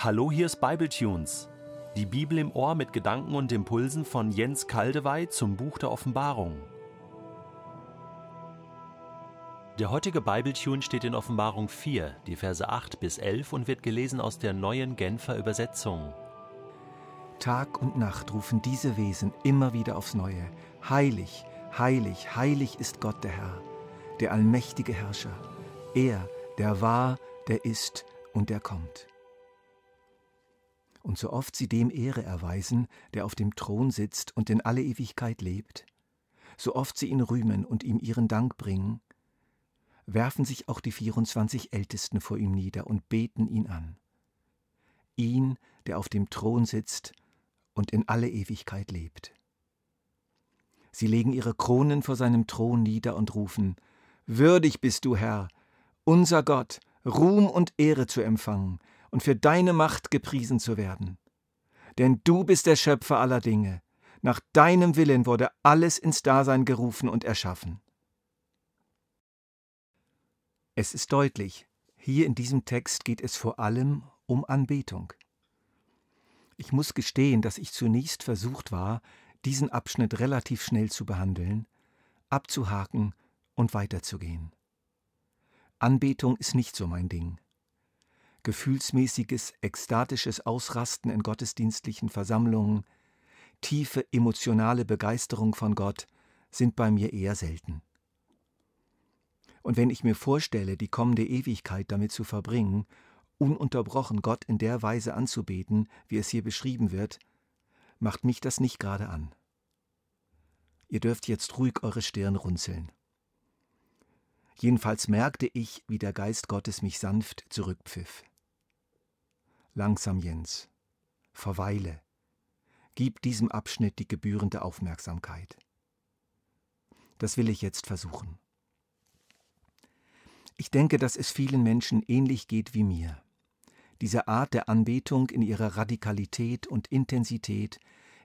Hallo, hier ist Bibletunes. Die Bibel im Ohr mit Gedanken und Impulsen von Jens Kaldewey zum Buch der Offenbarung. Der heutige Bibletune steht in Offenbarung 4, die Verse 8 bis 11 und wird gelesen aus der neuen Genfer Übersetzung. Tag und Nacht rufen diese Wesen immer wieder aufs Neue. Heilig, heilig, heilig ist Gott der Herr, der allmächtige Herrscher. Er, der war, der ist und der kommt. Und so oft sie dem Ehre erweisen, der auf dem Thron sitzt und in alle Ewigkeit lebt, so oft sie ihn rühmen und ihm ihren Dank bringen, werfen sich auch die 24 Ältesten vor ihm nieder und beten ihn an. Ihn, der auf dem Thron sitzt und in alle Ewigkeit lebt. Sie legen ihre Kronen vor seinem Thron nieder und rufen, Würdig bist du, Herr, unser Gott, Ruhm und Ehre zu empfangen und für deine Macht gepriesen zu werden. Denn du bist der Schöpfer aller Dinge. Nach deinem Willen wurde alles ins Dasein gerufen und erschaffen. Es ist deutlich, hier in diesem Text geht es vor allem um Anbetung. Ich muss gestehen, dass ich zunächst versucht war, diesen Abschnitt relativ schnell zu behandeln, abzuhaken und weiterzugehen. Anbetung ist nicht so mein Ding. Gefühlsmäßiges, ekstatisches Ausrasten in gottesdienstlichen Versammlungen, tiefe emotionale Begeisterung von Gott sind bei mir eher selten. Und wenn ich mir vorstelle, die kommende Ewigkeit damit zu verbringen, ununterbrochen Gott in der Weise anzubeten, wie es hier beschrieben wird, macht mich das nicht gerade an. Ihr dürft jetzt ruhig eure Stirn runzeln. Jedenfalls merkte ich, wie der Geist Gottes mich sanft zurückpfiff. Langsam, Jens, verweile, gib diesem Abschnitt die gebührende Aufmerksamkeit. Das will ich jetzt versuchen. Ich denke, dass es vielen Menschen ähnlich geht wie mir. Diese Art der Anbetung in ihrer Radikalität und Intensität,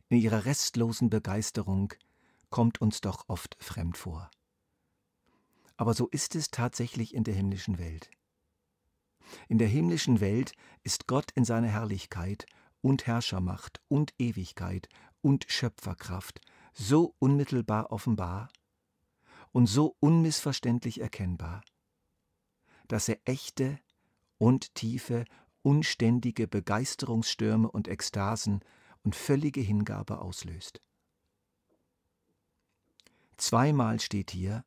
in ihrer restlosen Begeisterung, kommt uns doch oft fremd vor. Aber so ist es tatsächlich in der himmlischen Welt. In der himmlischen Welt ist Gott in seiner Herrlichkeit und Herrschermacht und Ewigkeit und Schöpferkraft so unmittelbar offenbar und so unmissverständlich erkennbar, dass er echte und tiefe, unständige Begeisterungsstürme und Ekstasen und völlige Hingabe auslöst. Zweimal steht hier,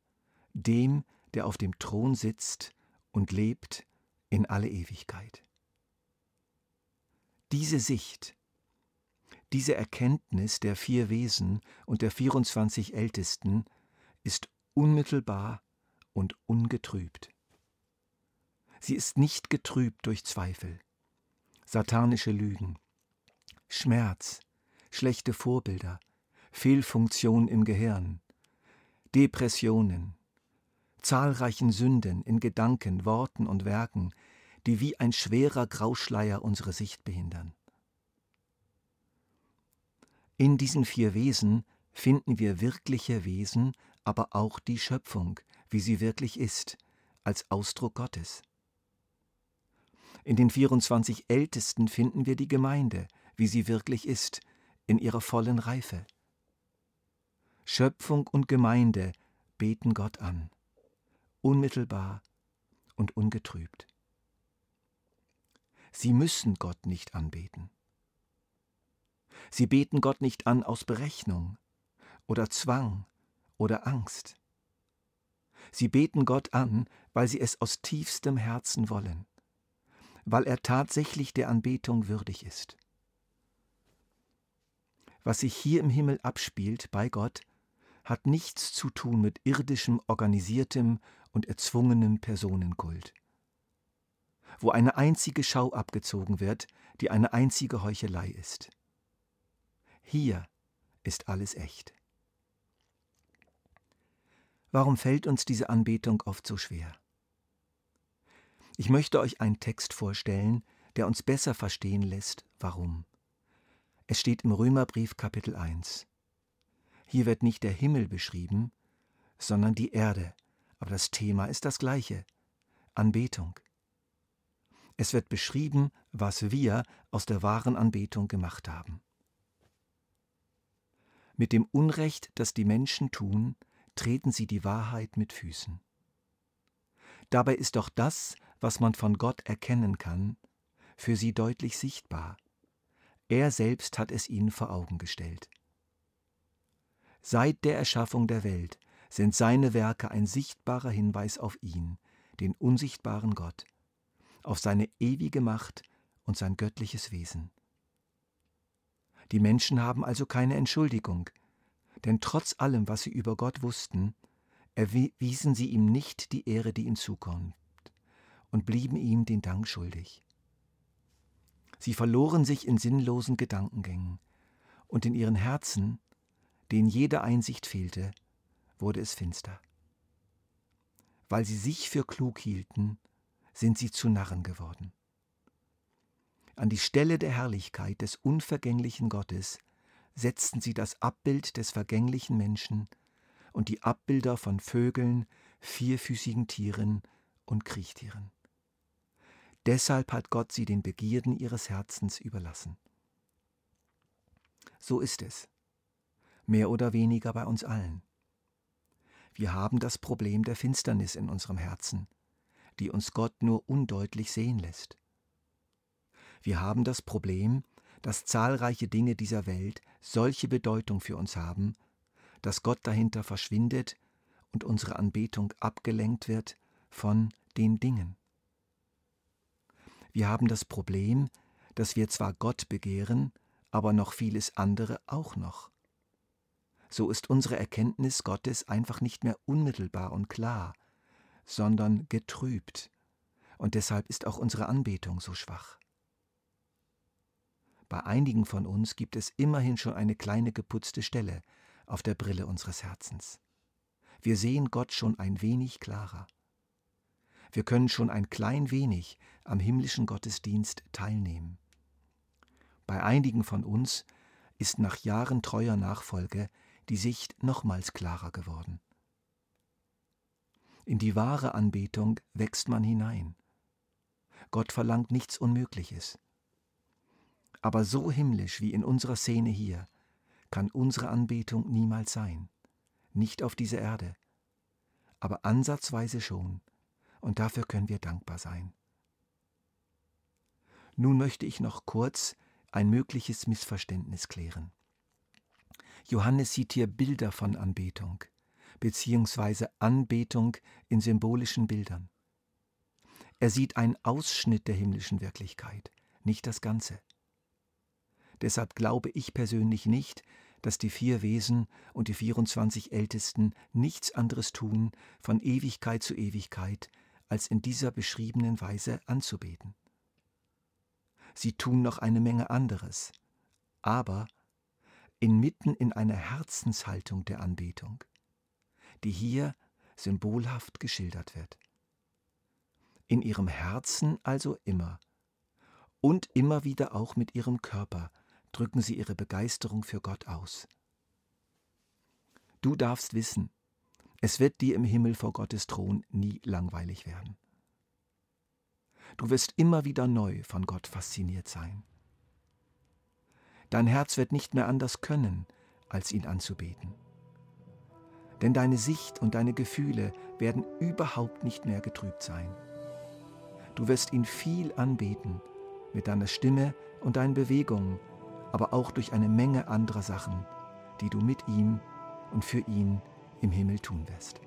dem, der auf dem Thron sitzt und lebt in alle Ewigkeit. Diese Sicht, diese Erkenntnis der vier Wesen und der 24 Ältesten ist unmittelbar und ungetrübt. Sie ist nicht getrübt durch Zweifel, satanische Lügen, Schmerz, schlechte Vorbilder, Fehlfunktion im Gehirn, Depressionen, zahlreichen Sünden in Gedanken, Worten und Werken, die wie ein schwerer Grauschleier unsere Sicht behindern. In diesen vier Wesen finden wir wirkliche Wesen, aber auch die Schöpfung, wie sie wirklich ist, als Ausdruck Gottes. In den 24 Ältesten finden wir die Gemeinde, wie sie wirklich ist, in ihrer vollen Reife. Schöpfung und Gemeinde beten Gott an unmittelbar und ungetrübt. Sie müssen Gott nicht anbeten. Sie beten Gott nicht an aus Berechnung oder Zwang oder Angst. Sie beten Gott an, weil sie es aus tiefstem Herzen wollen, weil er tatsächlich der Anbetung würdig ist. Was sich hier im Himmel abspielt bei Gott, hat nichts zu tun mit irdischem, organisiertem und erzwungenem Personenkult, wo eine einzige Schau abgezogen wird, die eine einzige Heuchelei ist. Hier ist alles echt. Warum fällt uns diese Anbetung oft so schwer? Ich möchte euch einen Text vorstellen, der uns besser verstehen lässt, warum. Es steht im Römerbrief Kapitel 1. Hier wird nicht der Himmel beschrieben, sondern die Erde, aber das Thema ist das gleiche Anbetung. Es wird beschrieben, was wir aus der wahren Anbetung gemacht haben. Mit dem Unrecht, das die Menschen tun, treten sie die Wahrheit mit Füßen. Dabei ist doch das, was man von Gott erkennen kann, für sie deutlich sichtbar. Er selbst hat es ihnen vor Augen gestellt. Seit der Erschaffung der Welt sind seine Werke ein sichtbarer Hinweis auf ihn, den unsichtbaren Gott, auf seine ewige Macht und sein göttliches Wesen. Die Menschen haben also keine Entschuldigung, denn trotz allem, was sie über Gott wussten, erwiesen sie ihm nicht die Ehre, die ihm zukommt, und blieben ihm den Dank schuldig. Sie verloren sich in sinnlosen Gedankengängen, und in ihren Herzen, denen jede Einsicht fehlte, wurde es finster. Weil sie sich für klug hielten, sind sie zu Narren geworden. An die Stelle der Herrlichkeit des unvergänglichen Gottes setzten sie das Abbild des vergänglichen Menschen und die Abbilder von Vögeln, vierfüßigen Tieren und Kriechtieren. Deshalb hat Gott sie den Begierden ihres Herzens überlassen. So ist es, mehr oder weniger bei uns allen. Wir haben das Problem der Finsternis in unserem Herzen, die uns Gott nur undeutlich sehen lässt. Wir haben das Problem, dass zahlreiche Dinge dieser Welt solche Bedeutung für uns haben, dass Gott dahinter verschwindet und unsere Anbetung abgelenkt wird von den Dingen. Wir haben das Problem, dass wir zwar Gott begehren, aber noch vieles andere auch noch so ist unsere Erkenntnis Gottes einfach nicht mehr unmittelbar und klar, sondern getrübt, und deshalb ist auch unsere Anbetung so schwach. Bei einigen von uns gibt es immerhin schon eine kleine geputzte Stelle auf der Brille unseres Herzens. Wir sehen Gott schon ein wenig klarer. Wir können schon ein klein wenig am himmlischen Gottesdienst teilnehmen. Bei einigen von uns ist nach Jahren treuer Nachfolge die Sicht nochmals klarer geworden. In die wahre Anbetung wächst man hinein. Gott verlangt nichts Unmögliches. Aber so himmlisch wie in unserer Szene hier kann unsere Anbetung niemals sein, nicht auf dieser Erde, aber ansatzweise schon, und dafür können wir dankbar sein. Nun möchte ich noch kurz ein mögliches Missverständnis klären. Johannes sieht hier Bilder von Anbetung, beziehungsweise Anbetung in symbolischen Bildern. Er sieht einen Ausschnitt der himmlischen Wirklichkeit, nicht das Ganze. Deshalb glaube ich persönlich nicht, dass die vier Wesen und die 24 Ältesten nichts anderes tun, von Ewigkeit zu Ewigkeit, als in dieser beschriebenen Weise anzubeten. Sie tun noch eine Menge anderes, aber inmitten in einer Herzenshaltung der Anbetung, die hier symbolhaft geschildert wird. In ihrem Herzen also immer und immer wieder auch mit ihrem Körper drücken sie ihre Begeisterung für Gott aus. Du darfst wissen, es wird dir im Himmel vor Gottes Thron nie langweilig werden. Du wirst immer wieder neu von Gott fasziniert sein. Dein Herz wird nicht mehr anders können, als ihn anzubeten. Denn deine Sicht und deine Gefühle werden überhaupt nicht mehr getrübt sein. Du wirst ihn viel anbeten, mit deiner Stimme und deinen Bewegungen, aber auch durch eine Menge anderer Sachen, die du mit ihm und für ihn im Himmel tun wirst.